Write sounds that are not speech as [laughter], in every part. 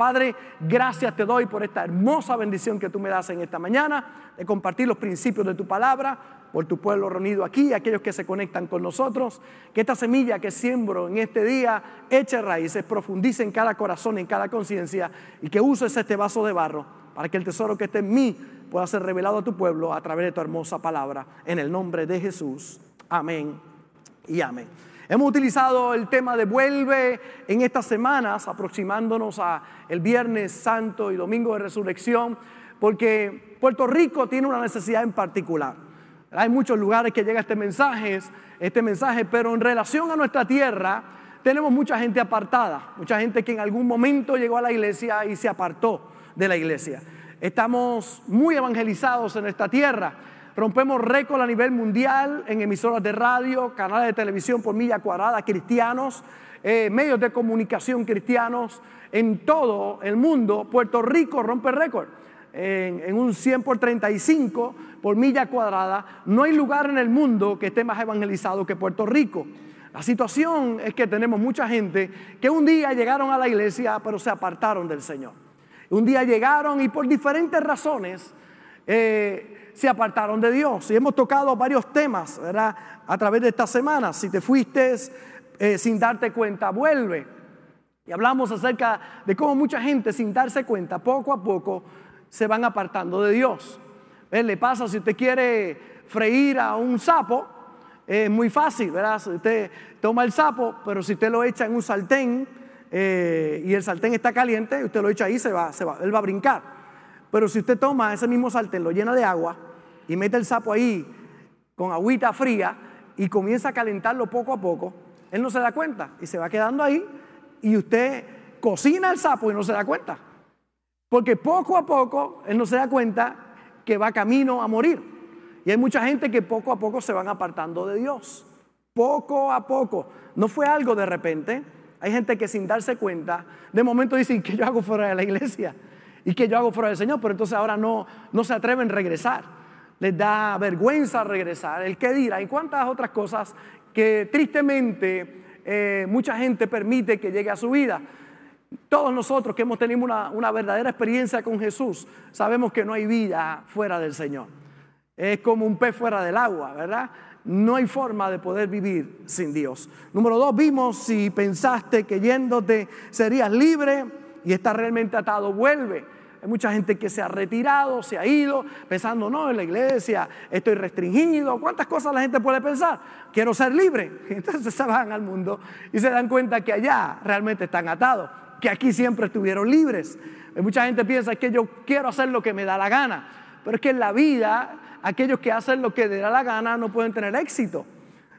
Padre, gracias te doy por esta hermosa bendición que tú me das en esta mañana, de compartir los principios de tu palabra, por tu pueblo reunido aquí, aquellos que se conectan con nosotros, que esta semilla que siembro en este día eche raíces, profundice en cada corazón, en cada conciencia, y que uses este vaso de barro para que el tesoro que esté en mí pueda ser revelado a tu pueblo a través de tu hermosa palabra. En el nombre de Jesús. Amén y amén. Hemos utilizado el tema de vuelve en estas semanas, aproximándonos a el Viernes Santo y Domingo de Resurrección, porque Puerto Rico tiene una necesidad en particular. Hay muchos lugares que llega este mensaje, este mensaje, pero en relación a nuestra tierra tenemos mucha gente apartada, mucha gente que en algún momento llegó a la iglesia y se apartó de la iglesia. Estamos muy evangelizados en esta tierra. Rompemos récord a nivel mundial en emisoras de radio, canales de televisión por milla cuadrada, cristianos, eh, medios de comunicación cristianos en todo el mundo. Puerto Rico rompe récord en, un 100 por 35 por milla cuadrada. No hay lugar en el mundo que esté más evangelizado que Puerto Rico. La situación es que tenemos mucha gente que un día llegaron a la iglesia pero se apartaron del Señor. Un día llegaron y por diferentes razones eh, se apartaron de Dios. Y hemos tocado varios temas ¿verdad? a través de esta semana. Si te fuiste eh, sin darte cuenta, vuelve. Y hablamos acerca de cómo mucha gente sin darse cuenta, poco a poco, se van apartando de Dios. Le pasa si usted quiere freír a un sapo, es muy fácil, ¿verdad? Usted toma el sapo, pero si usted lo echa en un sartén, eh, y el sartén está caliente, usted lo echa ahí, se va, se va, él va a brincar. Pero si usted toma ese mismo sartén, lo llena de agua y mete el sapo ahí con agüita fría y comienza a calentarlo poco a poco, él no se da cuenta y se va quedando ahí y usted cocina el sapo y no se da cuenta. Porque poco a poco él no se da cuenta que va camino a morir. Y hay mucha gente que poco a poco se van apartando de Dios. Poco a poco. No fue algo de repente. Hay gente que sin darse cuenta, de momento dicen que yo hago fuera de la iglesia y que yo hago fuera del Señor, pero entonces ahora no, no se atreven a regresar. Les da vergüenza regresar. El qué dirá y cuántas otras cosas que tristemente eh, mucha gente permite que llegue a su vida. Todos nosotros que hemos tenido una, una verdadera experiencia con Jesús, sabemos que no hay vida fuera del Señor. Es como un pez fuera del agua, ¿verdad? no hay forma de poder vivir sin Dios. Número dos, vimos si pensaste que yéndote serías libre y estás realmente atado, vuelve. Hay mucha gente que se ha retirado, se ha ido, pensando, no, en la iglesia estoy restringido. ¿Cuántas cosas la gente puede pensar? Quiero ser libre. [laughs] Entonces se van al mundo y se dan cuenta que allá realmente están atados, que aquí siempre estuvieron libres. Mucha gente piensa que yo quiero hacer lo que me da la gana, pero es que en la vida aquellos que hacen lo que le da la gana no pueden tener éxito.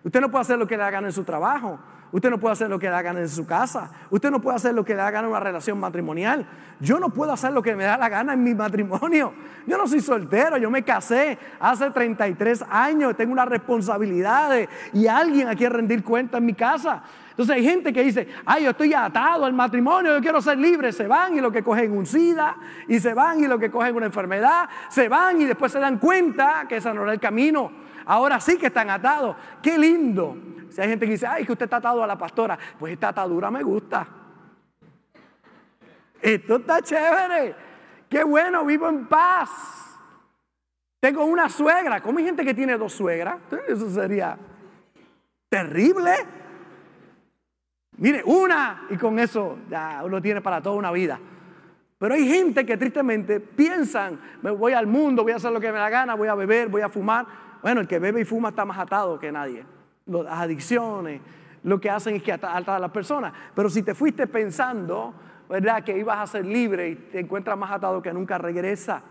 Usted no puede hacer lo que le da gana en su trabajo. Usted no puede hacer lo que le da en su casa. Usted no puede hacer lo que le da en una relación matrimonial. Yo no puedo hacer lo que me da la gana en mi matrimonio. Yo no soy soltero, yo me casé hace 33 años, tengo una responsabilidad y alguien a quien rendir cuenta en mi casa. Entonces hay gente que dice, ay, yo estoy atado al matrimonio, yo quiero ser libre. Se van y lo que cogen un SIDA, y se van y lo que cogen una enfermedad, se van y después se dan cuenta que ese no era el camino. Ahora sí que están atados. Qué lindo. Si hay gente que dice, ay, que usted está atado a la pastora, pues esta atadura me gusta. Esto está chévere. Qué bueno, vivo en paz. Tengo una suegra. ¿Cómo hay gente que tiene dos suegras? Eso sería terrible. Mire, una y con eso ya uno tiene para toda una vida. Pero hay gente que tristemente piensan, me voy al mundo, voy a hacer lo que me da gana, voy a beber, voy a fumar. Bueno, el que bebe y fuma está más atado que nadie. Las adicciones, lo que hacen es que atan a las personas. Pero si te fuiste pensando, ¿verdad? Que ibas a ser libre y te encuentras más atado que nunca, regresa,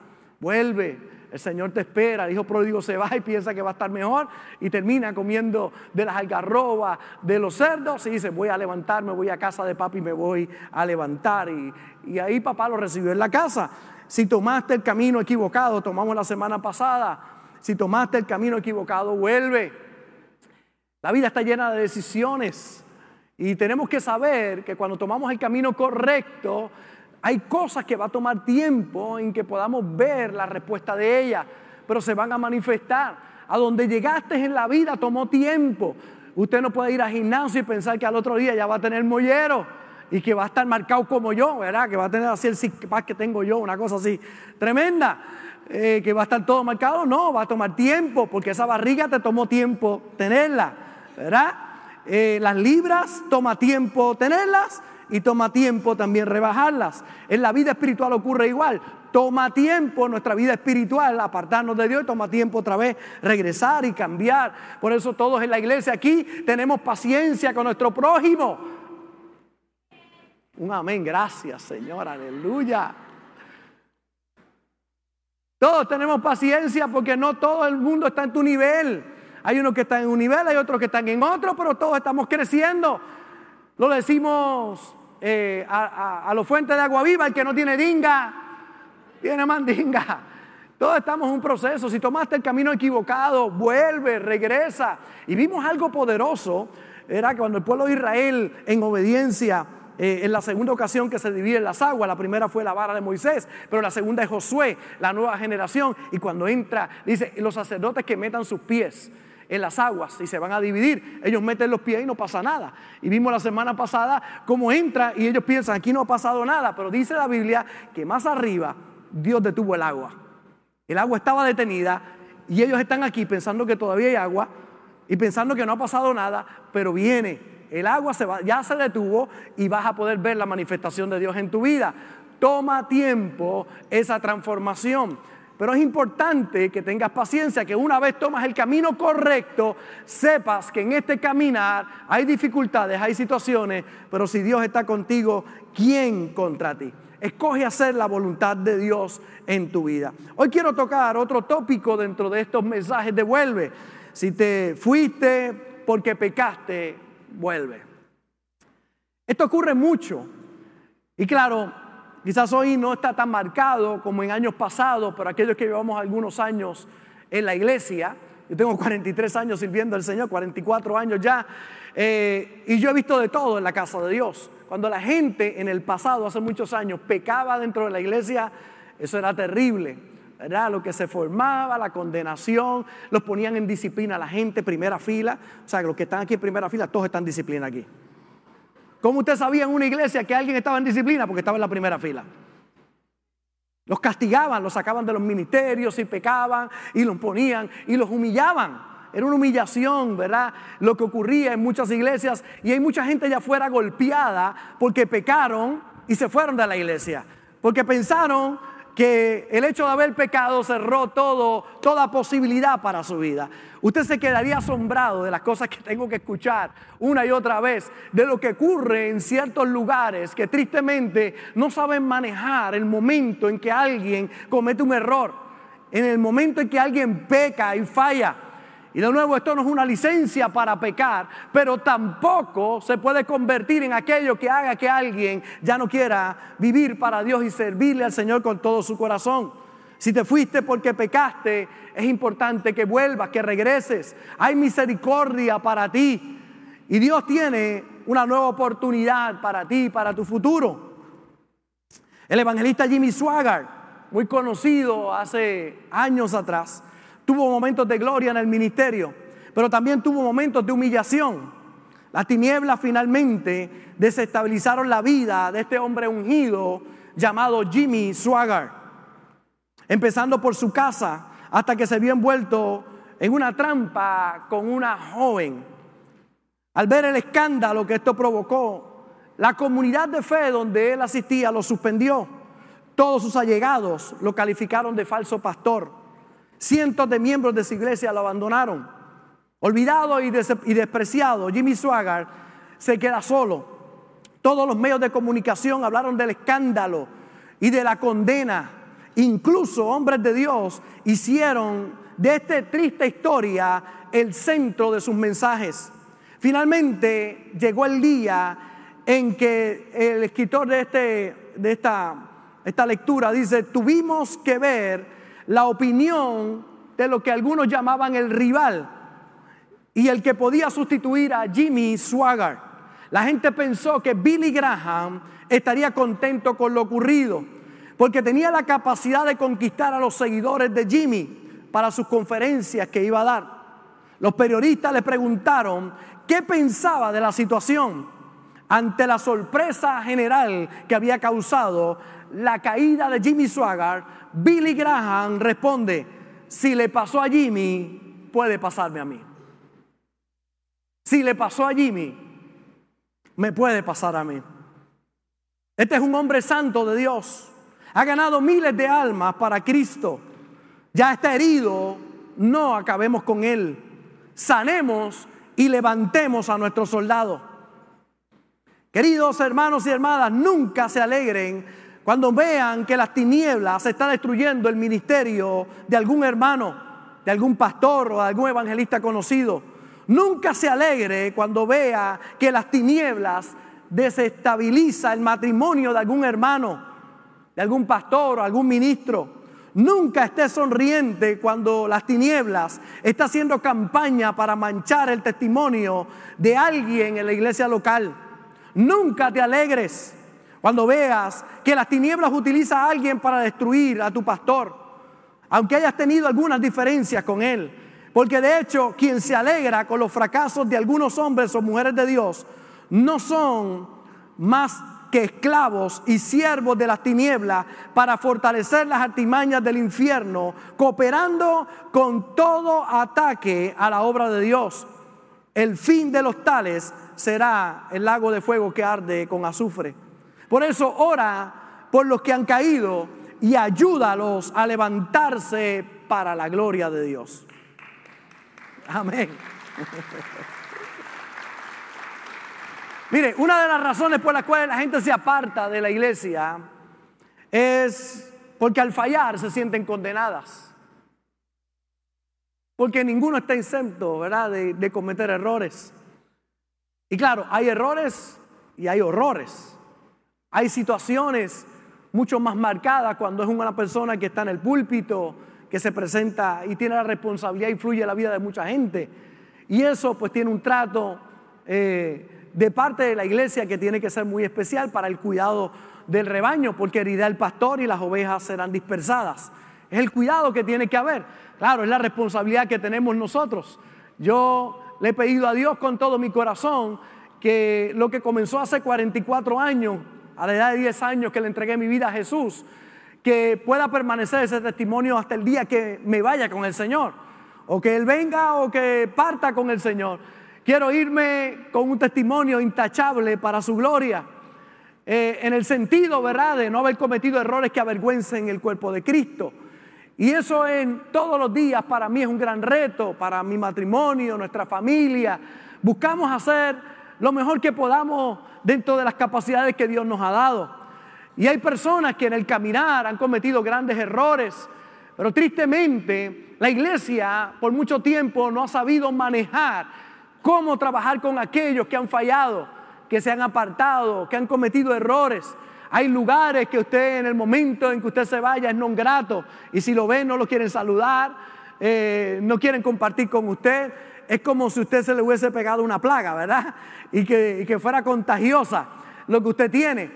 vuelve el Señor te espera, el hijo pródigo se va y piensa que va a estar mejor y termina comiendo de las algarrobas, de los cerdos y dice, voy a levantarme, voy a casa de papi y me voy a levantar. Y, y ahí papá lo recibió en la casa. Si tomaste el camino equivocado, tomamos la semana pasada, si tomaste el camino equivocado, vuelve. La vida está llena de decisiones y tenemos que saber que cuando tomamos el camino correcto, hay cosas que va a tomar tiempo en que podamos ver la respuesta de ella, pero se van a manifestar. A donde llegaste en la vida tomó tiempo. Usted no puede ir al gimnasio y pensar que al otro día ya va a tener mollero. y que va a estar marcado como yo, ¿verdad? Que va a tener así el six que tengo yo, una cosa así tremenda. Eh, que va a estar todo marcado, no, va a tomar tiempo, porque esa barriga te tomó tiempo tenerla, ¿verdad? Eh, las libras toma tiempo tenerlas y toma tiempo también rebajarlas. En la vida espiritual ocurre igual. Toma tiempo nuestra vida espiritual apartarnos de Dios toma tiempo otra vez regresar y cambiar. Por eso todos en la iglesia aquí tenemos paciencia con nuestro prójimo. Un amén, gracias Señor, aleluya. Todos tenemos paciencia porque no todo el mundo está en tu nivel. Hay unos que están en un nivel, hay otros que están en otro, pero todos estamos creciendo. Lo decimos eh, a, los fuentes de agua viva, el que no tiene dinga, tiene mandinga. Todos estamos en un proceso. Si tomaste el camino equivocado, vuelve, regresa. Y vimos algo poderoso. Era cuando el pueblo de Israel, en obediencia, eh, en la segunda ocasión que se dividen las aguas, la primera fue la vara de Moisés, pero la segunda es Josué, la nueva generación. Y cuando entra, dice, los sacerdotes que metan sus pies en las aguas y se van a dividir. Ellos meten los pies y no pasa nada. Y vimos la semana pasada cómo entra y ellos piensan, aquí no ha pasado nada, pero dice la Biblia que más arriba Dios detuvo el agua. El agua estaba detenida y ellos están aquí pensando que todavía hay agua y pensando que no ha pasado nada, pero viene. El agua se va, ya se detuvo y vas a poder ver la manifestación de Dios en tu vida. Toma tiempo esa transformación. Pero es importante que tengas paciencia, que una vez tomas el camino correcto, sepas que en este caminar hay dificultades, hay situaciones, pero si Dios está contigo, ¿quién contra ti? Escoge hacer la voluntad de Dios en tu vida. Hoy quiero tocar otro tópico dentro de estos mensajes de vuelve. Si te fuiste porque pecaste, vuelve. Esto ocurre mucho. Y claro, quizás hoy no está tan marcado como en años pasados, pero aquellos que llevamos algunos años en la iglesia, yo tengo 43 años sirviendo al Señor, 44 años ya, eh, y yo he visto de todo en la casa de Dios. Cuando la gente en el pasado, hace muchos años, pecaba dentro de la iglesia, eso era terrible. Era lo que se formaba, la condenación, los ponían en disciplina la gente, primera fila. O sea, los que están aquí en primera fila, todos están en disciplina aquí. ¿Cómo usted sabía en una iglesia que alguien estaba en disciplina? Porque estaba en la primera fila. Los castigaban, los sacaban de los ministerios y pecaban y los ponían y los humillaban. Era una humillación, ¿verdad? Lo que ocurría en muchas iglesias y hay mucha gente allá afuera golpeada porque pecaron y se fueron de la iglesia. Porque pensaron que el hecho de haber pecado cerró todo, toda posibilidad para su vida. Usted se quedaría asombrado de las cosas que tengo que escuchar una y otra vez, de lo que ocurre en ciertos lugares que tristemente no saben manejar el momento en que alguien comete un error, en el momento en que alguien peca y falla. Y de nuevo, esto no es una licencia para pecar, pero tampoco se puede convertir en aquello que haga que alguien ya no quiera vivir para Dios y servirle al Señor con todo su corazón. Si te fuiste porque pecaste, es importante que vuelvas, que regreses. Hay misericordia para ti. Y Dios tiene una nueva oportunidad para ti, para tu futuro. El evangelista Jimmy Swaggart, muy conocido hace años atrás, Tuvo momentos de gloria en el ministerio, pero también tuvo momentos de humillación. Las tinieblas finalmente desestabilizaron la vida de este hombre ungido llamado Jimmy Swagger. Empezando por su casa hasta que se vio envuelto en una trampa con una joven. Al ver el escándalo que esto provocó, la comunidad de fe donde él asistía lo suspendió. Todos sus allegados lo calificaron de falso pastor. Cientos de miembros de su iglesia lo abandonaron. Olvidado y, despreciado, Jimmy Swaggart se queda solo. Todos los medios de comunicación hablaron del escándalo y de la condena. Incluso hombres de Dios hicieron de esta triste historia el centro de sus mensajes. Finalmente llegó el día en que el escritor de, este, de esta, esta lectura dice, tuvimos que ver la opinión de lo que algunos llamaban el rival y el que podía sustituir a Jimmy Swaggart. La gente pensó que Billy Graham estaría contento con lo ocurrido, porque tenía la capacidad de conquistar a los seguidores de Jimmy para sus conferencias que iba a dar. Los periodistas le preguntaron qué pensaba de la situación. ante la sorpresa general que había causado la caída de Jimmy Swaggart, Billy Graham responde, si le pasó a Jimmy, puede pasarme a mí. Si le pasó a Jimmy, me puede pasar a mí. Este es un hombre santo de Dios. Ha ganado miles de almas para Cristo. Ya está herido, no acabemos con él. Sanemos y levantemos a nuestros soldados. Queridos hermanos y hermanas, nunca se alegren cuando vean que las tinieblas está destruyendo el ministerio de algún hermano, de algún pastor o de algún evangelista conocido. Nunca se alegre cuando vea que las tinieblas desestabiliza el matrimonio de algún hermano, de algún pastor o algún ministro. Nunca esté sonriente cuando las tinieblas está haciendo campaña para manchar el testimonio de alguien en la iglesia local. Nunca te alegres cuando veas que las tinieblas utiliza a alguien para destruir a tu pastor, aunque hayas tenido algunas diferencias con él. Porque de hecho, quien se alegra con los fracasos de algunos hombres o mujeres de Dios no son más que esclavos y siervos de las tinieblas para fortalecer las artimañas del infierno, cooperando con todo ataque a la obra de Dios. El fin de los tales será el lago de fuego que arde con azufre. Por eso ora por los que han caído y ayúdalos a levantarse para la gloria de Dios. Amén. [laughs] Mire, una de las razones por las cuales la gente se aparta de la iglesia es porque al fallar se sienten condenadas. Porque ninguno está exento, ¿verdad?, de, de cometer errores. Y claro, hay errores y hay horrores. Hay situaciones mucho más marcadas cuando es una persona que está en el púlpito, que se presenta y tiene la responsabilidad y influye en la vida de mucha gente. Y eso pues tiene un trato eh, de parte de la iglesia que tiene que ser muy especial para el cuidado del rebaño, porque herirá el pastor y las ovejas serán dispersadas. Es el cuidado que tiene que haber. Claro, es la responsabilidad que tenemos nosotros. Yo le he pedido a Dios con todo mi corazón que lo que comenzó hace 44 años, a la edad de 10 años que le entregué mi vida a Jesús, que pueda permanecer ese testimonio hasta el día que me vaya con el Señor, o que Él venga o que parta con el Señor. Quiero irme con un testimonio intachable para su gloria, eh, en el sentido, ¿verdad?, de no haber cometido errores que avergüencen el cuerpo de Cristo. Y eso en todos los días para mí es un gran reto, para mi matrimonio, nuestra familia. Buscamos hacer lo mejor que podamos dentro de las capacidades que Dios nos ha dado. Y hay personas que en el caminar han cometido grandes errores, pero tristemente la iglesia por mucho tiempo no ha sabido manejar cómo trabajar con aquellos que han fallado, que se han apartado, que han cometido errores. Hay lugares que usted en el momento en que usted se vaya es non grato y si lo ven no lo quieren saludar, eh, no quieren compartir con usted. Es como si usted se le hubiese pegado una plaga, ¿verdad? Y que, fuera contagiosa lo que usted tiene.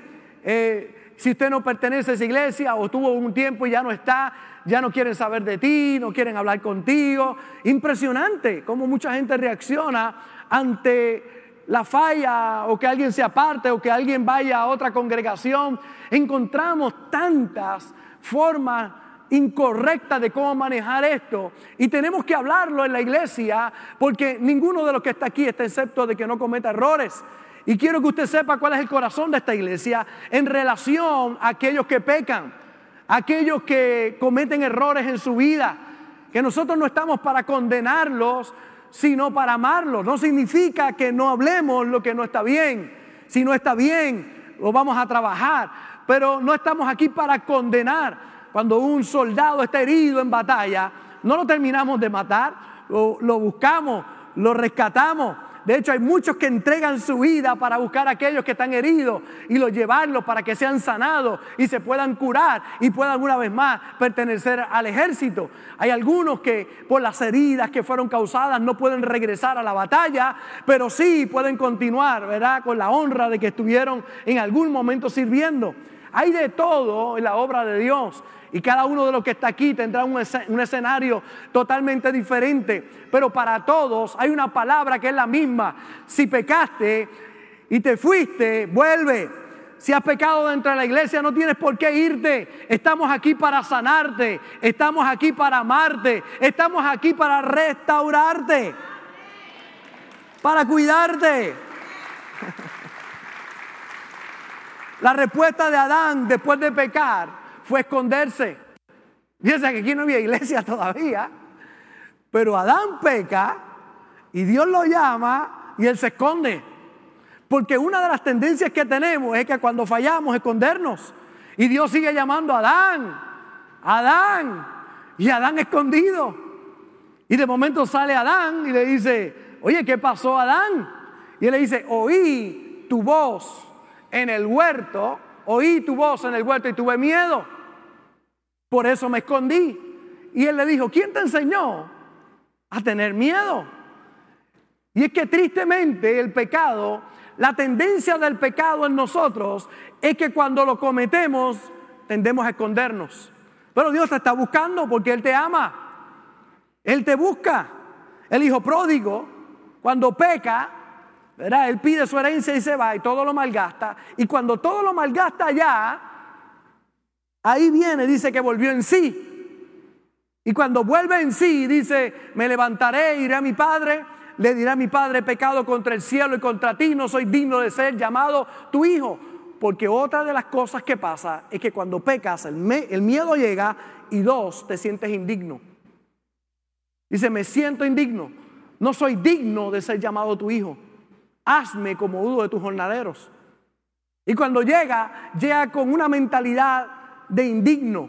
Eh, si usted no pertenece a esa iglesia o tuvo un tiempo y ya no está, ya no quieren saber de ti, no quieren hablar contigo. Impresionante cómo mucha gente reacciona ante la falla o que alguien se aparte o que alguien vaya a otra congregación. Encontramos tantas formas incorrectas de cómo manejar esto y tenemos que hablarlo en la iglesia porque ninguno de los que está aquí está excepto de que no cometa errores. Y quiero que usted sepa cuál es el corazón de esta iglesia en relación a aquellos que pecan, aquellos que cometen errores en su vida, que nosotros no estamos para condenarlos, sino para amarlo. No significa que no hablemos lo que no está bien. Si no está bien, lo vamos a trabajar. Pero no estamos aquí para condenar. Cuando un soldado está herido en batalla, no lo terminamos de matar, lo, buscamos, lo rescatamos de hecho, hay muchos que entregan su vida para buscar a aquellos que están heridos y los llevarlos para que sean sanados y se puedan curar y puedan una vez más pertenecer al ejército. Hay algunos que por las heridas que fueron causadas no pueden regresar a la batalla, pero sí pueden continuar, ¿verdad? Con la honra de que estuvieron en algún momento sirviendo. Hay de todo en la obra de Dios. Y cada uno de los que está aquí tendrá un, escenario totalmente diferente. Pero para todos hay una palabra que es la misma. Si pecaste y te fuiste, vuelve. Si has pecado dentro de la iglesia, no tienes por qué irte. Estamos aquí para sanarte. Estamos aquí para amarte. Estamos aquí para restaurarte. Para cuidarte. [laughs] La respuesta de Adán después de pecar fue esconderse. Fíjense que aquí no había iglesia [laughs] todavía. Pero Adán peca y Dios lo llama y él se esconde. Porque una de las tendencias que tenemos es que cuando fallamos escondernos. Y Dios sigue llamando a Adán, Adán, y Adán escondido. Y de momento sale Adán y le dice, oye, ¿qué pasó Adán? Y él le dice, oí tu voz en el huerto, oí tu voz en el huerto y tuve miedo. Por eso me escondí. Y él le dijo, ¿quién te enseñó a tener miedo? Y es que tristemente el pecado la tendencia del pecado en nosotros es que cuando lo cometemos tendemos a escondernos. Pero Dios te está buscando porque Él te ama. Él te busca. El hijo pródigo, cuando peca, ¿verdad? Él pide su herencia y se va y todo lo malgasta. Y cuando todo lo malgasta ya, ahí viene, dice que volvió en sí. Y cuando vuelve en sí, dice, me levantaré, iré a mi padre le dirá mi padre, pecado contra el cielo y contra ti, no soy digno de ser llamado tu hijo. Porque otra de las cosas que pasa es que cuando pecas, el, el miedo llega y dos, te sientes indigno. Dice, me siento indigno, no soy digno de ser llamado tu hijo. Hazme como uno de tus jornaleros. Y cuando llega, llega con una mentalidad de indigno.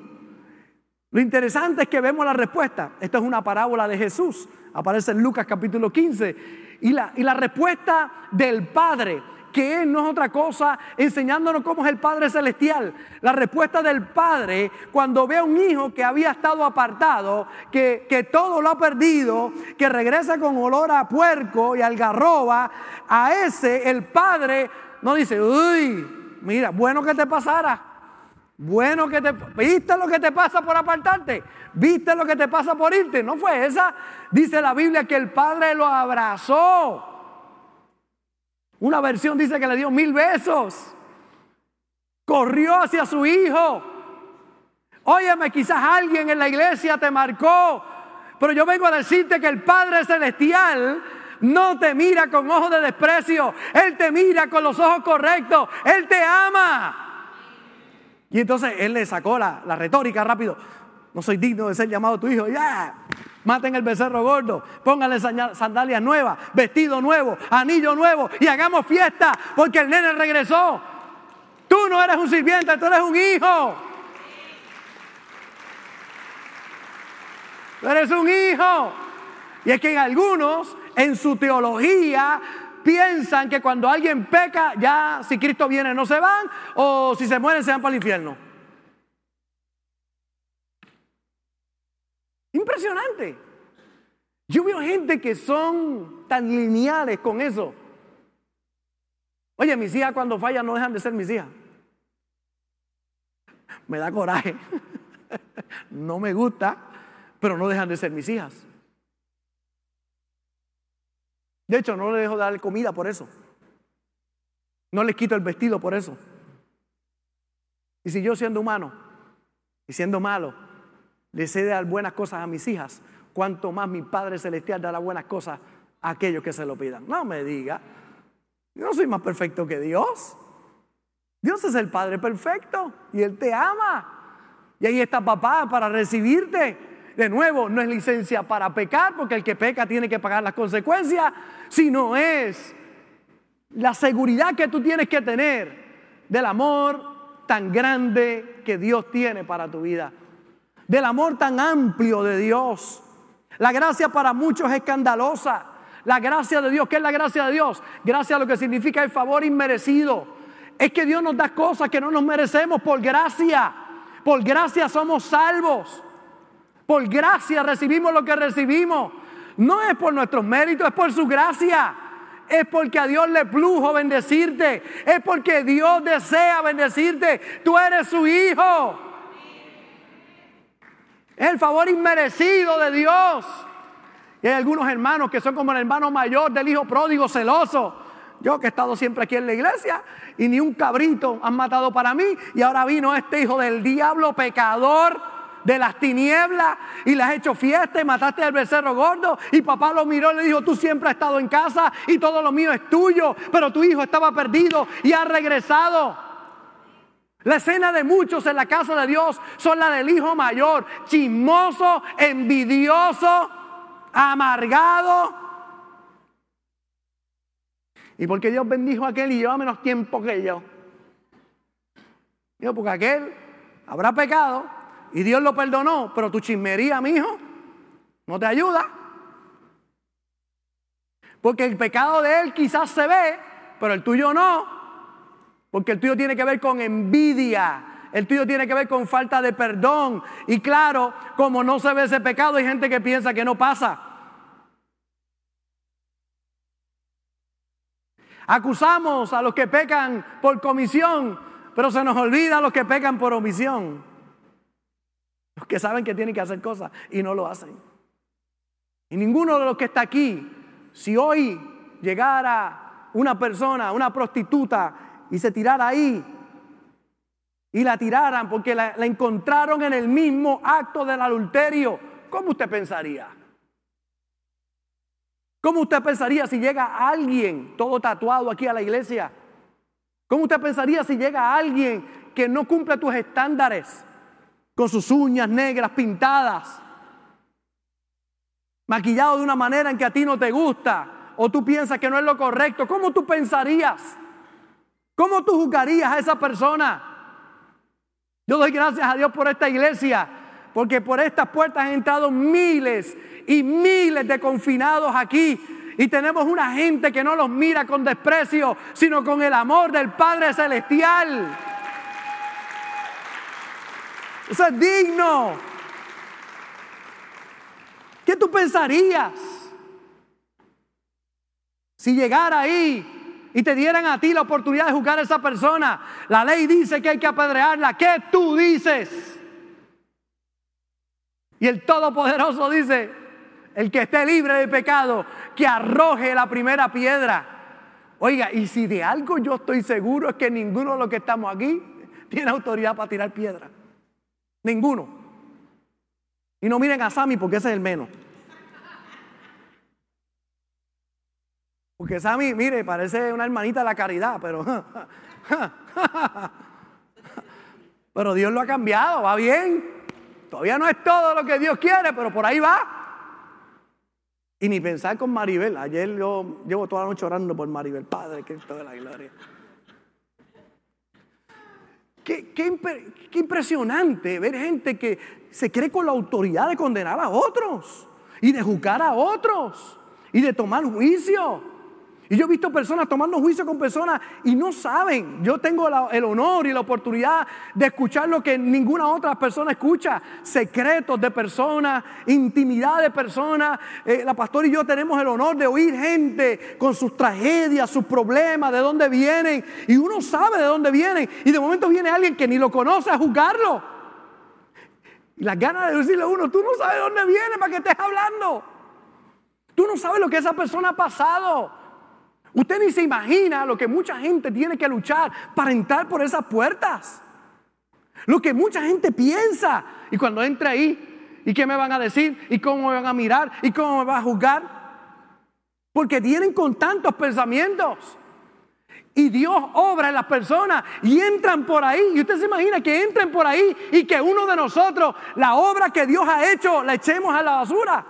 Lo interesante es que vemos la respuesta. Esta es una parábola de Jesús aparece en Lucas capítulo 15. Y la, y la respuesta del Padre, que no es otra cosa, enseñándonos cómo es el Padre Celestial. La respuesta del Padre cuando ve a un hijo que había estado apartado, que, que todo lo ha perdido, que regresa con olor a puerco y algarroba, a ese el Padre no dice, uy, mira, bueno que te pasara. Bueno que te... ¿Viste lo que te pasa por apartarte? ¿Viste lo que te pasa por irte? No fue esa. Dice la Biblia que el Padre lo abrazó. Una versión dice que le dio mil besos. Corrió hacia su hijo. Óyeme, quizás alguien en la iglesia te marcó. Pero yo vengo a decirte que el Padre Celestial no te mira con ojos de desprecio. Él te mira con los ojos correctos. Él te ama. Y entonces él le sacó la, retórica rápido. No soy digno de ser llamado tu hijo. Ya, maten el becerro gordo, pónganle sandalias nuevas, vestido nuevo, anillo nuevo y hagamos fiesta porque el nene regresó. Tú no eres un sirviente, tú eres un hijo. Tú eres un hijo. Y es que en algunos, en su teología, piensan que cuando alguien peca, ya si Cristo viene no se van, o si se mueren se van para el infierno. Impresionante. Yo veo gente que son tan lineales con eso. Oye, mis hijas cuando fallan no dejan de ser mis hijas. Me da coraje. [laughs] No me gusta, pero no dejan de ser mis hijas. De hecho, no le dejo dar comida por eso. No le quito el vestido por eso. Y si yo siendo humano y siendo malo, le sé dar buenas cosas a mis hijas, cuanto más mi Padre Celestial dará buenas cosas a aquellos que se lo pidan. No me diga, yo no soy más perfecto que Dios. Dios es el Padre perfecto y Él te ama. Y ahí está papá para recibirte. De nuevo, no es licencia para pecar, porque el que peca tiene que pagar las consecuencias, sino es la seguridad que tú tienes que tener del amor tan grande que Dios tiene para tu vida, del amor tan amplio de Dios. La gracia para muchos es escandalosa. La gracia de Dios, ¿qué es la gracia de Dios? Gracia lo que significa el favor inmerecido. Es que Dios nos da cosas que no nos merecemos por gracia. Por gracia somos salvos. Por gracia recibimos lo que recibimos. No es por nuestros méritos, es por su gracia. Es porque a Dios le plujo bendecirte. Es porque Dios desea bendecirte. Tú eres su hijo. Es el favor inmerecido de Dios. Y hay algunos hermanos que son como el hermano mayor del hijo pródigo celoso. Yo que he estado siempre aquí en la iglesia y ni un cabrito han matado para mí y ahora vino este hijo del diablo pecador de las tinieblas y le has hecho fiesta y mataste al becerro gordo y papá lo miró y le dijo, tú siempre has estado en casa y todo lo mío es tuyo, pero tu hijo estaba perdido y ha regresado. La escena de muchos en la casa de Dios son la del hijo mayor, chismoso, envidioso, amargado. Y porque Dios bendijo a aquel y lleva menos tiempo que yo. Digo, porque aquel habrá pecado y Dios lo perdonó, pero tu chismería, mi hijo, no te ayuda. Porque el pecado de él quizás se ve, pero el tuyo no. Porque el tuyo tiene que ver con envidia. El tuyo tiene que ver con falta de perdón. Y claro, como no se ve ese pecado, hay gente que piensa que no pasa. Acusamos a los que pecan por comisión, pero se nos olvida a los que pecan por omisión. Los que saben que tienen que hacer cosas y no lo hacen. Y ninguno de los que está aquí, si hoy llegara una persona, una prostituta, y se tirara ahí, y la tiraran porque la, la encontraron en el mismo acto del adulterio, ¿cómo usted pensaría? ¿Cómo usted pensaría si llega alguien todo tatuado aquí a la iglesia? ¿Cómo usted pensaría si llega alguien que no cumple tus estándares? Con sus uñas negras pintadas, maquillado de una manera en que a ti no te gusta, o tú piensas que no es lo correcto. ¿Cómo tú pensarías? ¿Cómo tú juzgarías a esa persona? Yo doy gracias a Dios por esta iglesia, porque por estas puertas han entrado miles y miles de confinados aquí. Y tenemos una gente que no los mira con desprecio, sino con el amor del Padre Celestial. Eso es digno. ¿Qué tú pensarías si llegara ahí y te dieran a ti la oportunidad de juzgar a esa persona? La ley dice que hay que apedrearla. ¿Qué tú dices? Y el Todopoderoso dice, el que esté libre de pecado, que arroje la primera piedra. Oiga, y si de algo yo estoy seguro es que ninguno de los que estamos aquí tiene autoridad para tirar piedra. Ninguno. Y no miren a Sammy porque ese es el menos. Porque Sammy, mire, parece una hermanita de la caridad, pero... [laughs] Pero Dios lo ha cambiado, va bien. Todavía no es todo lo que Dios quiere, pero por ahí va. Y ni pensar con Maribel. Ayer yo llevo toda la noche orando por Maribel, Padre Cristo de la gloria. Qué, qué, impresionante ver gente que se cree con la autoridad de condenar a otros y de juzgar a otros y de tomar juicio. Y yo he visto personas tomando juicio con personas y no saben. Yo tengo el honor y la oportunidad de escuchar lo que ninguna otra persona escucha. Secretos de personas, intimidad de personas. Eh, la pastora y yo tenemos el honor de oír gente con sus tragedias, sus problemas, de dónde vienen. Y uno sabe de dónde vienen. Y de momento viene alguien que ni lo conoce a juzgarlo. Y las ganas de decirle a uno, tú no sabes de dónde viene para que estés hablando. Tú no sabes lo que esa persona ha pasado. Usted ni se imagina lo que mucha gente tiene que luchar para entrar por esas puertas. Lo que mucha gente piensa. Y cuando entre ahí, ¿y qué me van a decir? ¿Y cómo me van a mirar? ¿Y cómo me van a juzgar? Porque tienen con tantos pensamientos. Y Dios obra en las personas y entran por ahí. Y usted se imagina que entren por ahí y que uno de nosotros, la obra que Dios ha hecho, la echemos a la basura.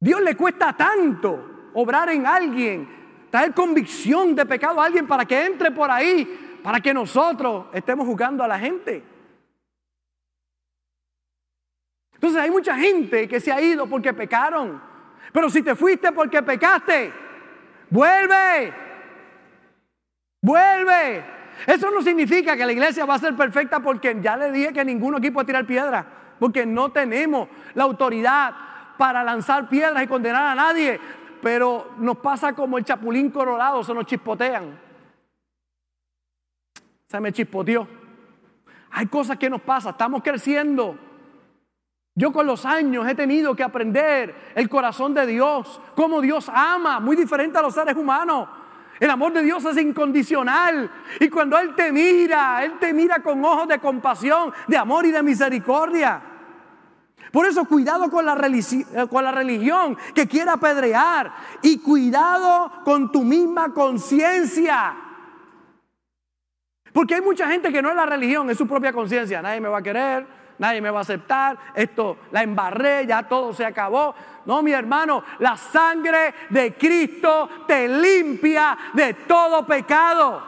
Dios le cuesta tanto obrar en alguien, traer convicción de pecado a alguien para que entre por ahí, para que nosotros estemos juzgando a la gente. Entonces hay mucha gente que se ha ido porque pecaron. Pero si te fuiste porque pecaste, vuelve. Vuelve. Eso no significa que la iglesia va a ser perfecta porque ya le dije que ninguno aquí puede tirar piedra. Porque no tenemos la autoridad para lanzar piedras y condenar a nadie pero nos pasa como el chapulín colorado, se nos chispotean. Se me chispoteó. Hay cosas que nos pasan, estamos creciendo. Yo con los años he tenido que aprender el corazón de Dios, cómo Dios ama, muy diferente a los seres humanos. El amor de Dios es incondicional. Y cuando Él te mira, Él te mira con ojos de compasión, de amor y de misericordia. Por eso cuidado con la, eh, con la religión que quiera apedrear y cuidado con tu misma conciencia. Porque hay mucha gente que no es la religión, es su propia conciencia. Nadie me va a querer, nadie me va a aceptar, esto la embarré, ya todo se acabó. No, mi hermano, la sangre de Cristo te limpia de todo pecado.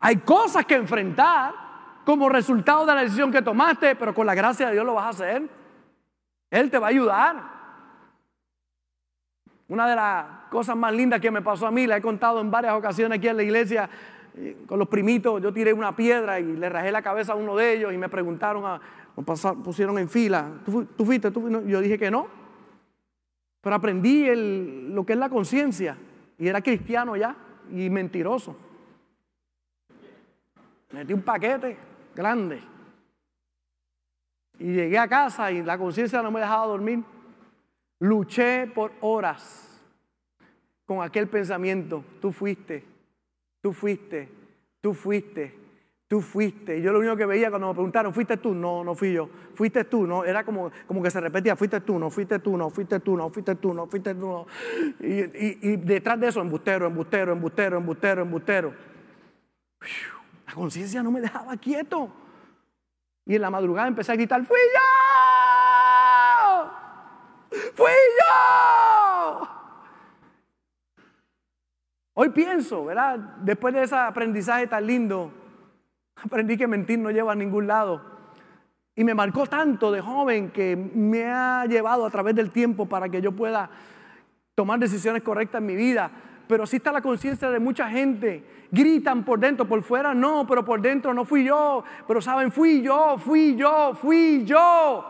Hay cosas que enfrentar como resultado de la decisión que tomaste, pero con la gracia de Dios lo vas a hacer. Él te va a ayudar. Una de las cosas más lindas que me pasó a mí, la he contado en varias ocasiones aquí en la iglesia, con los primitos, yo tiré una piedra y le rajé la cabeza a uno de ellos y me preguntaron, a, pusieron en fila, ¿tú, fuiste? Yo dije que no, pero aprendí lo que es la conciencia y era cristiano ya y mentiroso. Metí un paquete grande y llegué a casa y la conciencia no me dejaba dormir. Luché por horas con aquel pensamiento, tú fuiste, Tú fuiste, tú fuiste, tú fuiste. Y yo lo único que veía cuando me preguntaron, ¿fuiste tú? No, no fui yo. ¿Fuiste tú? No, era como, como que se repetía, ¿fuiste tú? No, fuiste tú, no, fuiste tú, no, fuiste tú, no, fuiste tú. No. Y, detrás de eso, embustero, embustero, embustero, embustero, embustero. La conciencia no me dejaba quieto. Y en la madrugada empecé a gritar, ¡fui yo! ¡Fui yo! Hoy pienso, ¿verdad? Después de ese aprendizaje tan lindo, aprendí que mentir no lleva a ningún lado. Y me marcó tanto de joven que me ha llevado a través del tiempo para que yo pueda tomar decisiones correctas en mi vida. Pero sí está la conciencia de mucha gente. Gritan por dentro, por fuera no, pero por dentro no fui yo. Pero saben, fui yo, fui yo, fui yo.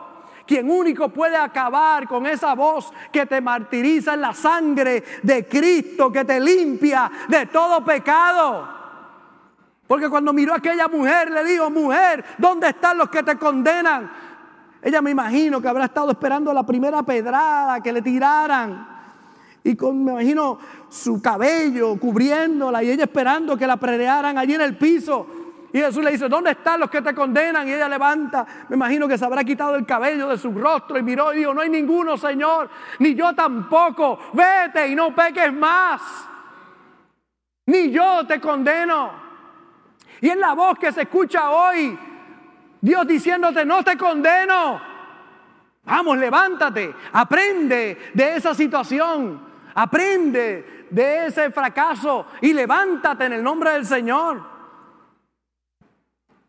Quien único puede acabar con esa voz que te martiriza en la sangre de Cristo, que te limpia de todo pecado. Porque cuando miró a aquella mujer, le dijo, mujer, ¿dónde están los que te condenan? Ella me imagino que habrá estado esperando la primera pedrada que le tiraran. Y con, me imagino su cabello cubriéndola y ella esperando que la predearan allí en el piso. Y Jesús le dice, ¿dónde están los que te condenan? Y ella levanta, me imagino que se habrá quitado el cabello de su rostro y miró y dijo, no hay ninguno, Señor, ni yo tampoco. Vete y no peques más. Ni yo te condeno. Y es la voz que se escucha hoy, Dios diciéndote, no te condeno. Vamos, levántate, aprende de esa situación, aprende de ese fracaso y levántate en el nombre del Señor.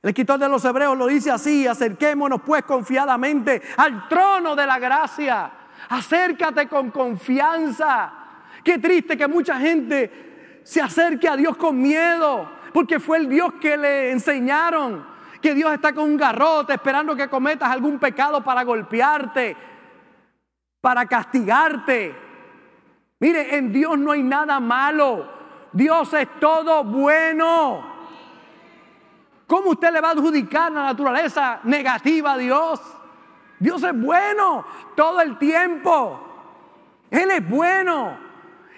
El escritor de los Hebreos lo dice así, acerquémonos pues confiadamente al trono de la gracia. Acércate con confianza. Qué triste que mucha gente se acerque a Dios con miedo, porque fue el Dios que le enseñaron que Dios está con un garrote esperando que cometas algún pecado para golpearte, para castigarte. Mire, en Dios no hay nada malo. Dios es todo bueno. ¿Cómo usted le va a adjudicar la naturaleza negativa a Dios? Dios es bueno todo el tiempo. Él es bueno.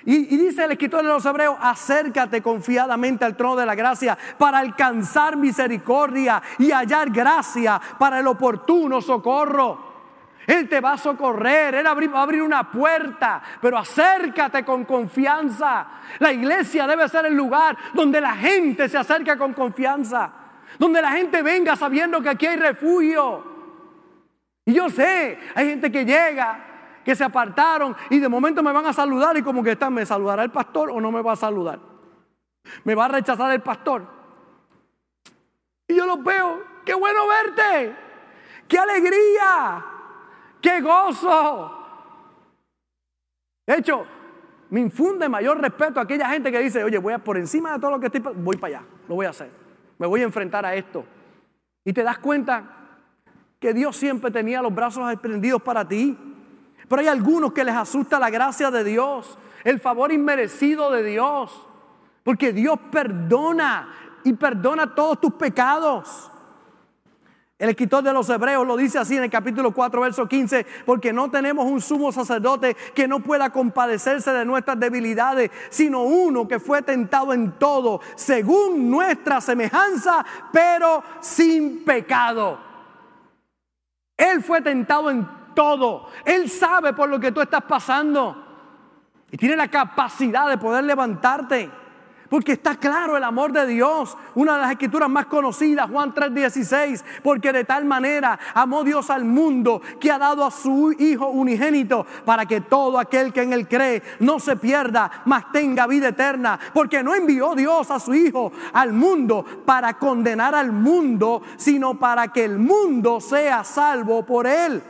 Y, dice el escritor de los Hebreos, acércate confiadamente al trono de la gracia para alcanzar misericordia y hallar gracia para el oportuno socorro. Él te va a socorrer, Él va a abrir una puerta, pero acércate con confianza. La iglesia debe ser el lugar donde la gente se acerca con confianza. Donde la gente venga sabiendo que aquí hay refugio. Y yo sé, hay gente que llega, que se apartaron y de momento me van a saludar y como que están, ¿me saludará el pastor o no me va a saludar? ¿Me va a rechazar el pastor? Y yo los veo, qué bueno verte, qué alegría, qué gozo. De hecho, me infunde mayor respeto a aquella gente que dice, oye, voy a por encima de todo lo que estoy, voy para allá, lo voy a hacer me voy a enfrentar a esto. Y te das cuenta que Dios siempre tenía los brazos extendidos para ti. Pero hay algunos que les asusta la gracia de Dios, el favor inmerecido de Dios. Porque Dios perdona y perdona todos tus pecados. El escritor de los Hebreos lo dice así en el capítulo 4, verso 15, porque no tenemos un sumo sacerdote que no pueda compadecerse de nuestras debilidades, sino uno que fue tentado en todo, según nuestra semejanza, pero sin pecado. Él fue tentado en todo. Él sabe por lo que tú estás pasando. Y tiene la capacidad de poder levantarte. Porque está claro el amor de Dios. Una de las escrituras más conocidas, Juan 3:16. Porque de tal manera amó Dios al mundo que ha dado a su Hijo unigénito para que todo aquel que en él cree no se pierda, mas tenga vida eterna. Porque no envió Dios a su Hijo al mundo para condenar al mundo, sino para que el mundo sea salvo por él.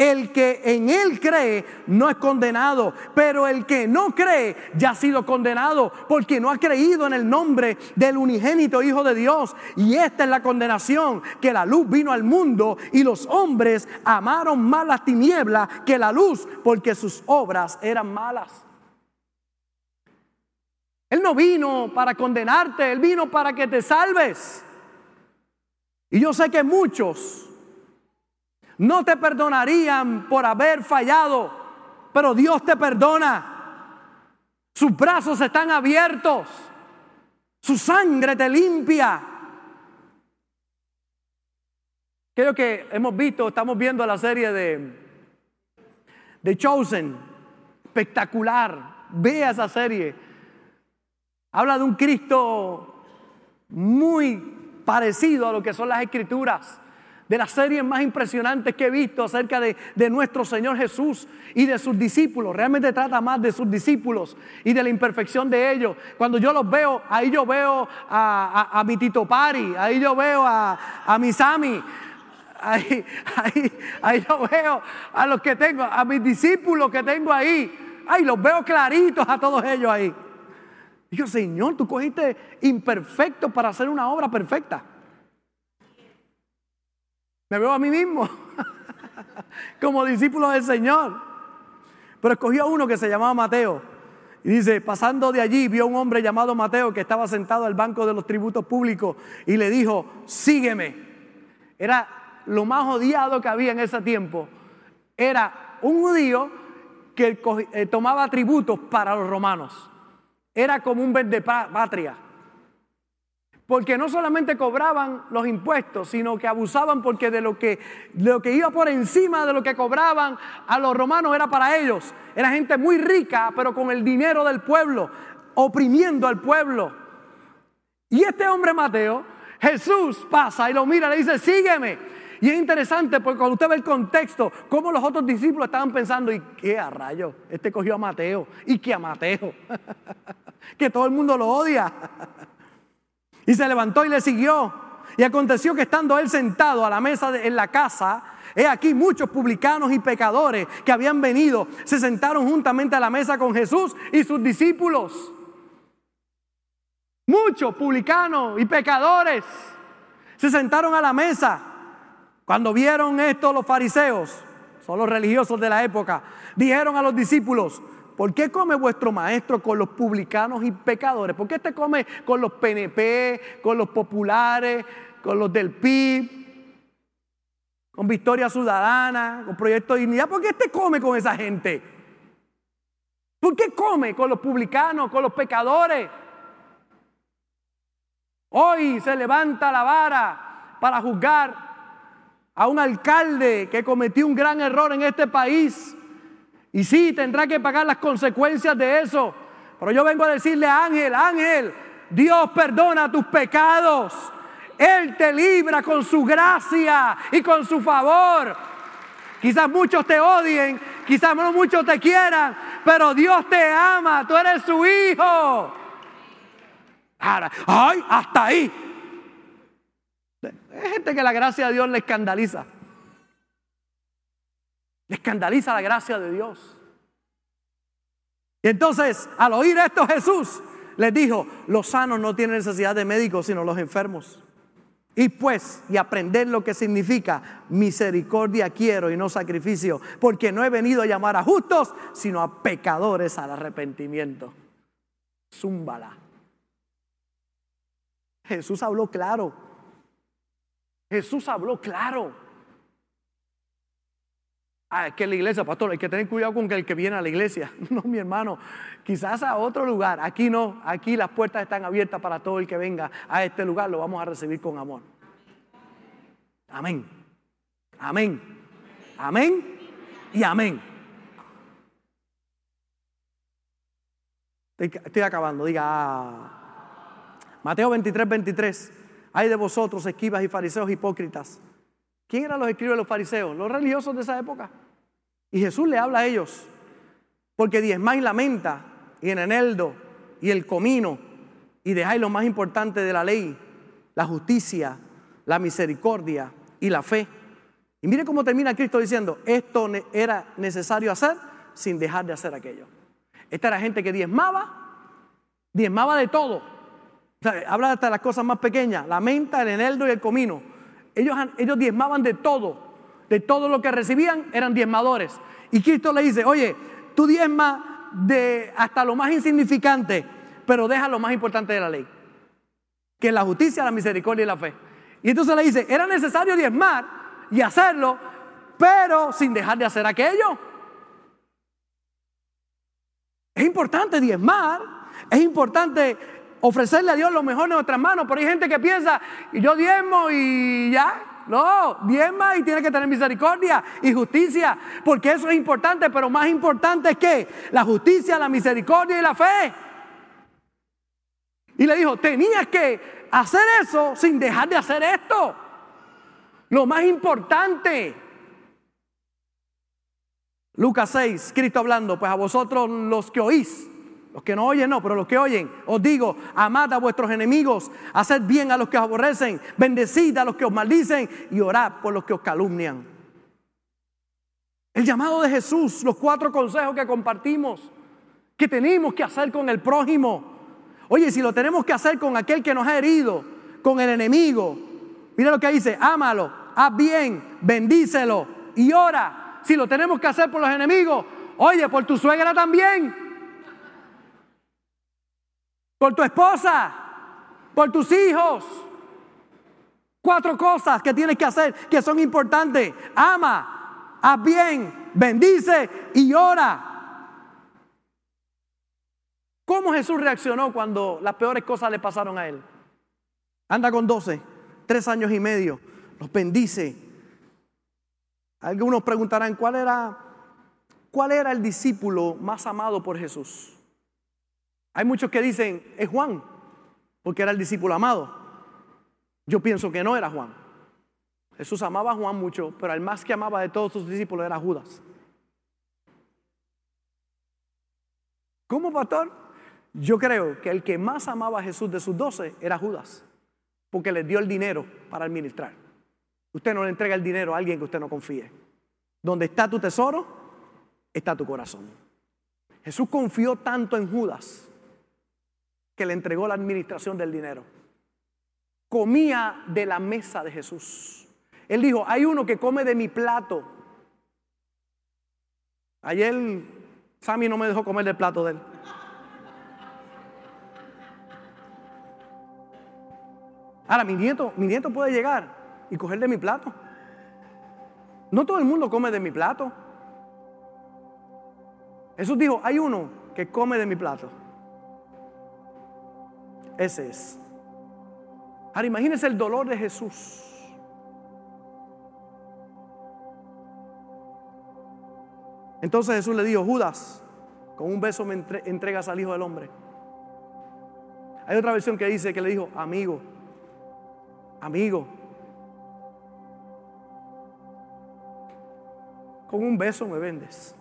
El que en Él cree no es condenado, pero el que no cree ya ha sido condenado porque no ha creído en el nombre del unigénito Hijo de Dios. Y esta es la condenación, que la luz vino al mundo y los hombres amaron más las tinieblas que la luz porque sus obras eran malas. Él no vino para condenarte, Él vino para que te salves. Y yo sé que muchos no te perdonarían por haber fallado, pero Dios te perdona. Sus brazos están abiertos. Su sangre te limpia. Creo que hemos visto, estamos viendo la serie de, de Chosen. Espectacular. Vea esa serie. Habla de un Cristo muy parecido a lo que son las escrituras de las series más impresionantes que he visto acerca de, nuestro Señor Jesús y de sus discípulos. Realmente trata más de sus discípulos y de la imperfección de ellos. Cuando yo los veo, ahí yo veo a, mi Tito Pari, ahí yo veo a, mi Sami. Ahí, ahí, ahí yo veo a los que tengo, a mis discípulos que tengo ahí. Ay, los veo claritos a todos ellos ahí. Digo, Señor, tú cogiste imperfecto para hacer una obra perfecta. Me veo a mí mismo [laughs] como discípulo del Señor. Pero escogió a uno que se llamaba Mateo. Y dice, pasando de allí, vio a un hombre llamado Mateo que estaba sentado al banco de los tributos públicos y le dijo, sígueme. Era lo más odiado que había en ese tiempo. Era un judío que eh, tomaba tributos para los romanos. Era como un verde patria. Porque no solamente cobraban los impuestos, sino que abusaban porque de lo que, lo que iba por encima de lo que cobraban a los romanos era para ellos. Era gente muy rica, pero con el dinero del pueblo, oprimiendo al pueblo. Y este hombre Mateo, Jesús pasa y lo mira, le dice, sígueme. Y es interesante porque cuando usted ve el contexto, cómo los otros discípulos estaban pensando, ¿y qué a rayo? Este cogió a Mateo, ¿y qué a Mateo? [laughs] que todo el mundo lo odia. Y se levantó y le siguió. Y aconteció que estando él sentado a la mesa en la casa, he aquí muchos publicanos y pecadores que habían venido, se sentaron juntamente a la mesa con Jesús y sus discípulos. Muchos publicanos y pecadores se sentaron a la mesa. Cuando vieron esto los fariseos, son los religiosos de la época, dijeron a los discípulos, ¿Por qué come vuestro maestro con los publicanos y pecadores? ¿Por qué este come con los PNP, con los populares, con los del PIB, con Victoria Ciudadana, con Proyecto de Dignidad? ¿Por qué este come con esa gente? ¿Por qué come con los publicanos, con los pecadores? Hoy se levanta la vara para juzgar a un alcalde que cometió un gran error en este país y sí, tendrá que pagar las consecuencias de eso. Pero yo vengo a decirle a Ángel, Ángel, Dios perdona tus pecados. Él te libra con su gracia y con su favor. Quizás muchos te odien, quizás no muchos te quieran, pero Dios te ama, tú eres su hijo. Ahora, ay, hasta ahí. Hay gente que la gracia de Dios le escandaliza. Le escandaliza la gracia de Dios. Y entonces, al oír esto, Jesús les dijo, los sanos no tienen necesidad de médicos, sino los enfermos. Y pues, y aprender lo que significa misericordia quiero y no sacrificio, porque no he venido a llamar a justos, sino a pecadores al arrepentimiento. Zúmbala. Jesús habló claro. Jesús habló claro. Ah, es que la iglesia, pastor, hay que tener cuidado con el que viene a la iglesia. [laughs] No, mi hermano, quizás a otro lugar. Aquí no, aquí las puertas están abiertas para todo el que venga a este lugar. Lo vamos a recibir con amor. Amén. Amén. Amén. Y amén. Estoy acabando, diga. Ah. Mateo 23, 23. Hay de vosotros, esquivas y fariseos hipócritas ¿Quién eran los escribas de los fariseos? Los religiosos de esa época. Y Jesús le habla a ellos, porque diezmáis la menta y el eneldo y el comino y dejáis lo más importante de la ley, la justicia, la misericordia y la fe. Y mire cómo termina Cristo diciendo, esto era necesario hacer sin dejar de hacer aquello. Esta era gente que diezmaba, diezmaba de todo. Habla hasta de las cosas más pequeñas, la menta, el eneldo y el comino. Ellos, ellos diezmaban de todo, de todo lo que recibían eran diezmadores. Y Cristo le dice, oye, tú diezmas de hasta lo más insignificante, pero deja lo más importante de la ley, que es la justicia, la misericordia y la fe. Y entonces le dice, era necesario diezmar y hacerlo, pero sin dejar de hacer aquello. Es importante diezmar, es importante ofrecerle a Dios lo mejor de nuestras manos. Pero hay gente que piensa, yo diezmo y ya. No, diezma y tiene que tener misericordia y justicia, porque eso es importante, pero más importante es que la justicia, la misericordia y la fe. Y le dijo, tenías que hacer eso sin dejar de hacer esto. Lo más importante. Lucas 6, Cristo hablando, pues a vosotros los que oís, los que no oyen no, pero los que oyen, os digo, amad a vuestros enemigos, haced bien a los que os aborrecen, bendecid a los que os maldicen y orad por los que os calumnian. El llamado de Jesús, los cuatro consejos que compartimos, que tenemos que hacer con el prójimo. Oye, si lo tenemos que hacer con aquel que nos ha herido, con el enemigo, mira lo que dice, ámalo, haz bien, bendícelo y ora. Si lo tenemos que hacer por los enemigos, oye, por tu suegra también por tu esposa, por tus hijos. Cuatro cosas que tienes que hacer que son importantes. Ama, haz bien, bendice y ora. ¿Cómo Jesús reaccionó cuando las peores cosas le pasaron a él? Anda con doce, tres años y medio, los bendice. Algunos preguntarán, ¿cuál era, cuál era el discípulo más amado por Jesús? Hay muchos que dicen, es Juan, porque era el discípulo amado. Yo pienso que no era Juan. Jesús amaba a Juan mucho, pero el más que amaba de todos sus discípulos era Judas. ¿Cómo, pastor? Yo creo que el que más amaba a Jesús de sus doce era Judas, porque le dio el dinero para administrar. Usted no le entrega el dinero a alguien que usted no confíe. Donde está tu tesoro, está tu corazón. Jesús confió tanto en Judas que le entregó la administración del dinero. Comía de la mesa de Jesús. Él dijo, hay uno que come de mi plato. Ayer Sammy no me dejó comer del plato de él. Ahora, mi nieto, mi nieto puede llegar y coger de mi plato. No todo el mundo come de mi plato. Jesús dijo, hay uno que come de mi plato. Ese es. Ahora imagínense el dolor de Jesús. Entonces Jesús le dijo, Judas, con un beso me entregas al Hijo del Hombre. Hay otra versión que dice que le dijo, amigo, amigo. Con un beso me vendes.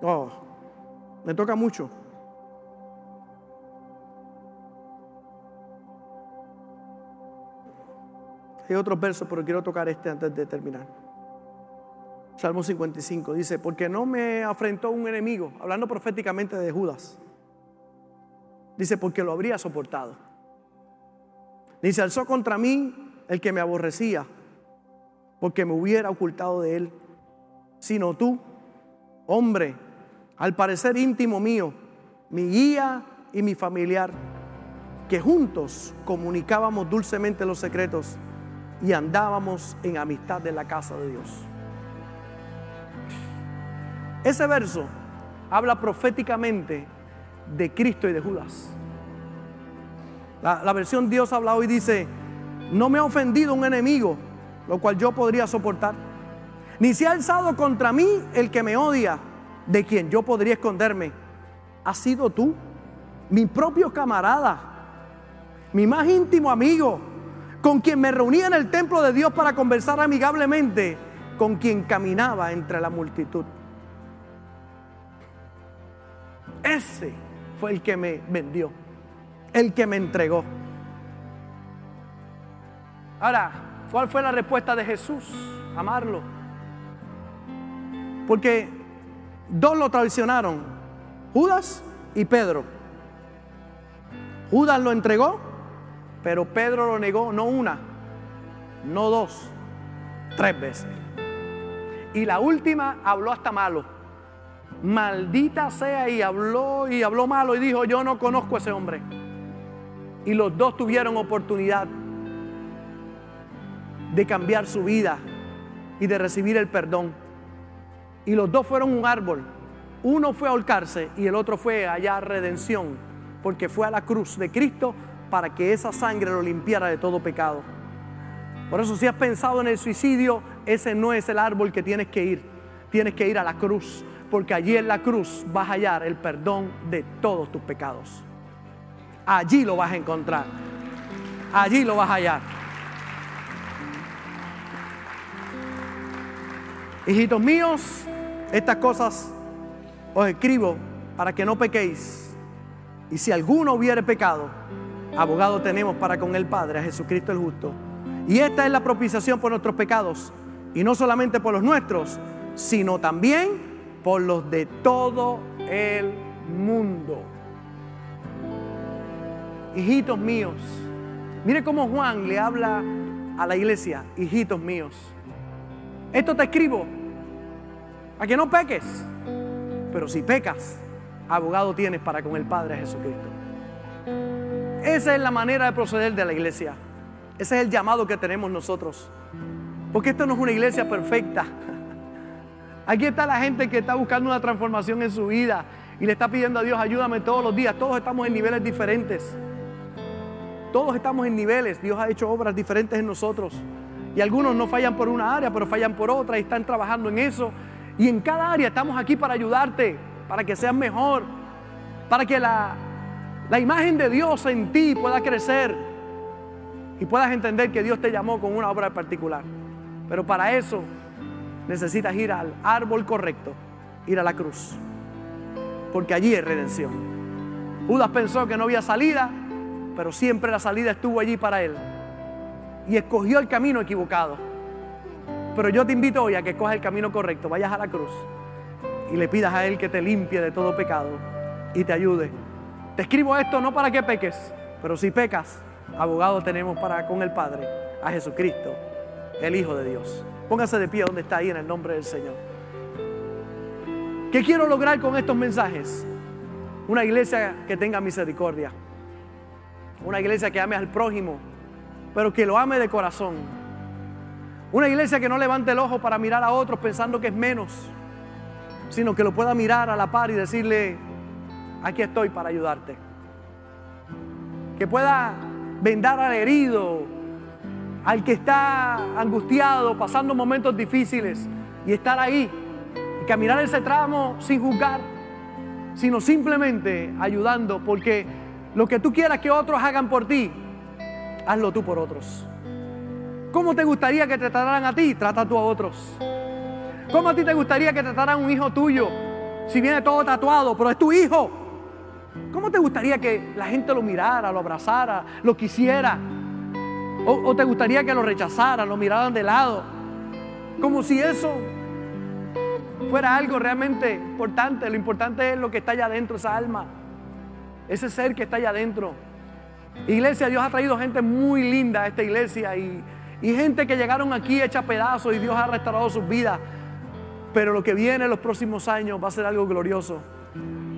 Oh. Me toca mucho. Hay otros versos, pero quiero tocar este antes de terminar. Salmo 55 dice, porque no me afrentó un enemigo, hablando proféticamente de Judas. Dice, porque lo habría soportado. Dice, alzó contra mí el que me aborrecía, porque me hubiera ocultado de él, sino tú, hombre, al parecer íntimo mío, mi guía y mi familiar. que juntos comunicábamos dulcemente los secretos y andábamos en amistad de la casa de Dios. Ese verso habla proféticamente de Cristo y de Judas. La, versión Dios habla hoy dice, no me ha ofendido un enemigo, lo cual yo podría soportar. Ni se ha alzado contra mí el que me odia, de quien yo podría esconderme. Ha sido tú, mi propio camarada, mi más íntimo amigo, con quien me reunía en el templo de Dios para conversar amigablemente, con quien caminaba entre la multitud. Ese fue el que me vendió, el que me entregó. Ahora, ¿cuál fue la respuesta de Jesús? Amarlo. Porque dos lo traicionaron, Judas y Pedro. Judas lo entregó, pero Pedro lo negó no una, no dos, tres veces. Y la última habló hasta malo maldita sea, y habló y habló malo y dijo, yo no conozco a ese hombre. Y los dos tuvieron oportunidad de cambiar su vida y de recibir el perdón. Y los dos fueron un árbol. Uno fue a ahorcarse y el otro fue a hallar redención, porque fue a la cruz de Cristo para que esa sangre lo limpiara de todo pecado. Por eso si has pensado en el suicidio, ese no es el árbol que tienes que ir. Tienes que ir a la cruz porque allí en la cruz vas a hallar el perdón de todos tus pecados. Allí lo vas a encontrar. Allí lo vas a hallar. Hijitos míos, estas cosas os escribo para que no pequéis. Y si alguno hubiere pecado, abogado tenemos para con el Padre, a Jesucristo el justo. Y esta es la propiciación por nuestros pecados, y no solamente por los nuestros, sino también por los de todo el mundo. Hijitos míos, mire cómo Juan le habla a la iglesia, hijitos míos. Esto te escribo a que no peques, pero si pecas, abogado tienes para con el Padre Jesucristo. Esa es la manera de proceder de la iglesia. Ese es el llamado que tenemos nosotros. Porque esto no es una iglesia perfecta. Aquí está la gente que está buscando una transformación en su vida y le está pidiendo a Dios, ayúdame todos los días. Todos estamos en niveles diferentes. Todos estamos en niveles. Dios ha hecho obras diferentes en nosotros. Y algunos no fallan por una área, pero fallan por otra y están trabajando en eso. Y en cada área estamos aquí para ayudarte, para que seas mejor, para que la, la imagen de Dios en ti pueda crecer y puedas entender que Dios te llamó con una obra particular. Pero para eso necesitas ir al árbol correcto, ir a la cruz. Porque allí es redención. Judas pensó que no había salida, pero siempre la salida estuvo allí para él. Y escogió el camino equivocado. Pero yo te invito hoy a que escojas el camino correcto, vayas a la cruz y le pidas a Él que te limpie de todo pecado y te ayude. Te escribo esto no para que peques, pero si pecas, abogado tenemos para con el Padre, a Jesucristo, el Hijo de Dios. Póngase de pie donde está ahí en el nombre del Señor. ¿Qué quiero lograr con estos mensajes? Una iglesia que tenga misericordia. Una iglesia que ame al prójimo, pero que lo ame de corazón. Una iglesia que no levante el ojo para mirar a otros pensando que es menos, sino que lo pueda mirar a la par y decirle, aquí estoy para ayudarte. Que pueda vendar al herido, al que está angustiado, pasando momentos difíciles y estar ahí y caminar ese tramo sin juzgar, sino simplemente ayudando, porque lo que tú quieras que otros hagan por ti, hazlo tú por otros. ¿Cómo te gustaría que te trataran a ti? Trata tú a otros. ¿Cómo a ti te gustaría que trataran un hijo tuyo? Si viene todo tatuado, pero es tu hijo. ¿Cómo te gustaría que la gente lo mirara, lo abrazara, lo quisiera? O, te gustaría que lo rechazaran, lo miraran de lado. Como si eso fuera algo realmente importante. Lo importante es lo que está allá adentro, esa alma. Ese ser que está allá adentro. Iglesia, Dios ha traído gente muy linda a esta iglesia y, y gente que llegaron aquí hecha pedazos y Dios ha restaurado sus vidas. Pero lo que viene en los próximos años va a ser algo glorioso.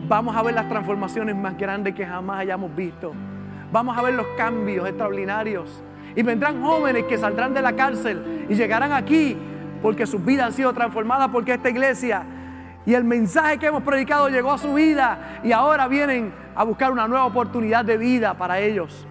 Vamos a ver las transformaciones más grandes que jamás hayamos visto. vamos a ver los cambios extraordinarios. Y vendrán jóvenes que saldrán de la cárcel y llegarán aquí porque sus vidas han sido transformadas porque esta iglesia y el mensaje que hemos predicado llegó a su vida y ahora vienen a buscar una nueva oportunidad de vida para ellos.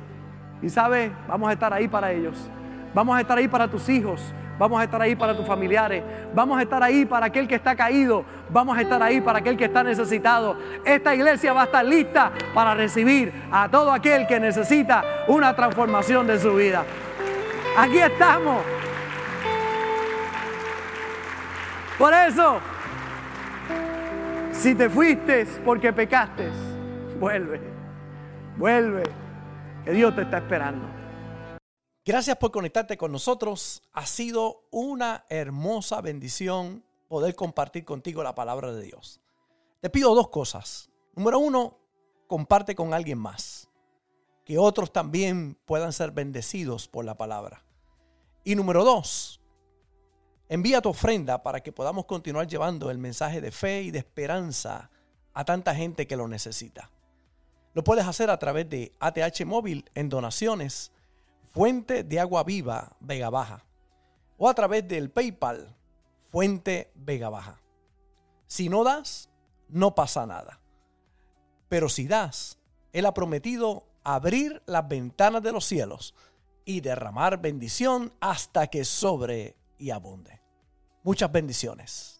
Y sabe, vamos a estar ahí para ellos. Vamos a estar ahí para tus hijos. Vamos a estar ahí para tus familiares. Vamos a estar ahí para aquel que está caído. Vamos a estar ahí para aquel que está necesitado. Esta iglesia va a estar lista para recibir a todo aquel que necesita una transformación de su vida. Aquí estamos. Por eso, si te fuiste porque pecaste, vuelve, vuelve, que Dios te está esperando. Gracias por conectarte con nosotros. Ha sido una hermosa bendición poder compartir contigo la palabra de Dios. Te pido dos cosas. Número uno, comparte con alguien más. Que otros también puedan ser bendecidos por la palabra. Y número dos, Envía tu ofrenda para que podamos continuar llevando el mensaje de fe y de esperanza a tanta gente que lo necesita. Lo puedes hacer a través de ATH Móvil en donaciones, Fuente de Agua Viva Vega Baja, o a través del PayPal, Fuente Vega Baja. Si no das, no pasa nada. Pero si das, Él ha prometido abrir las ventanas de los cielos y derramar bendición hasta que sobre y abunde. Muchas bendiciones.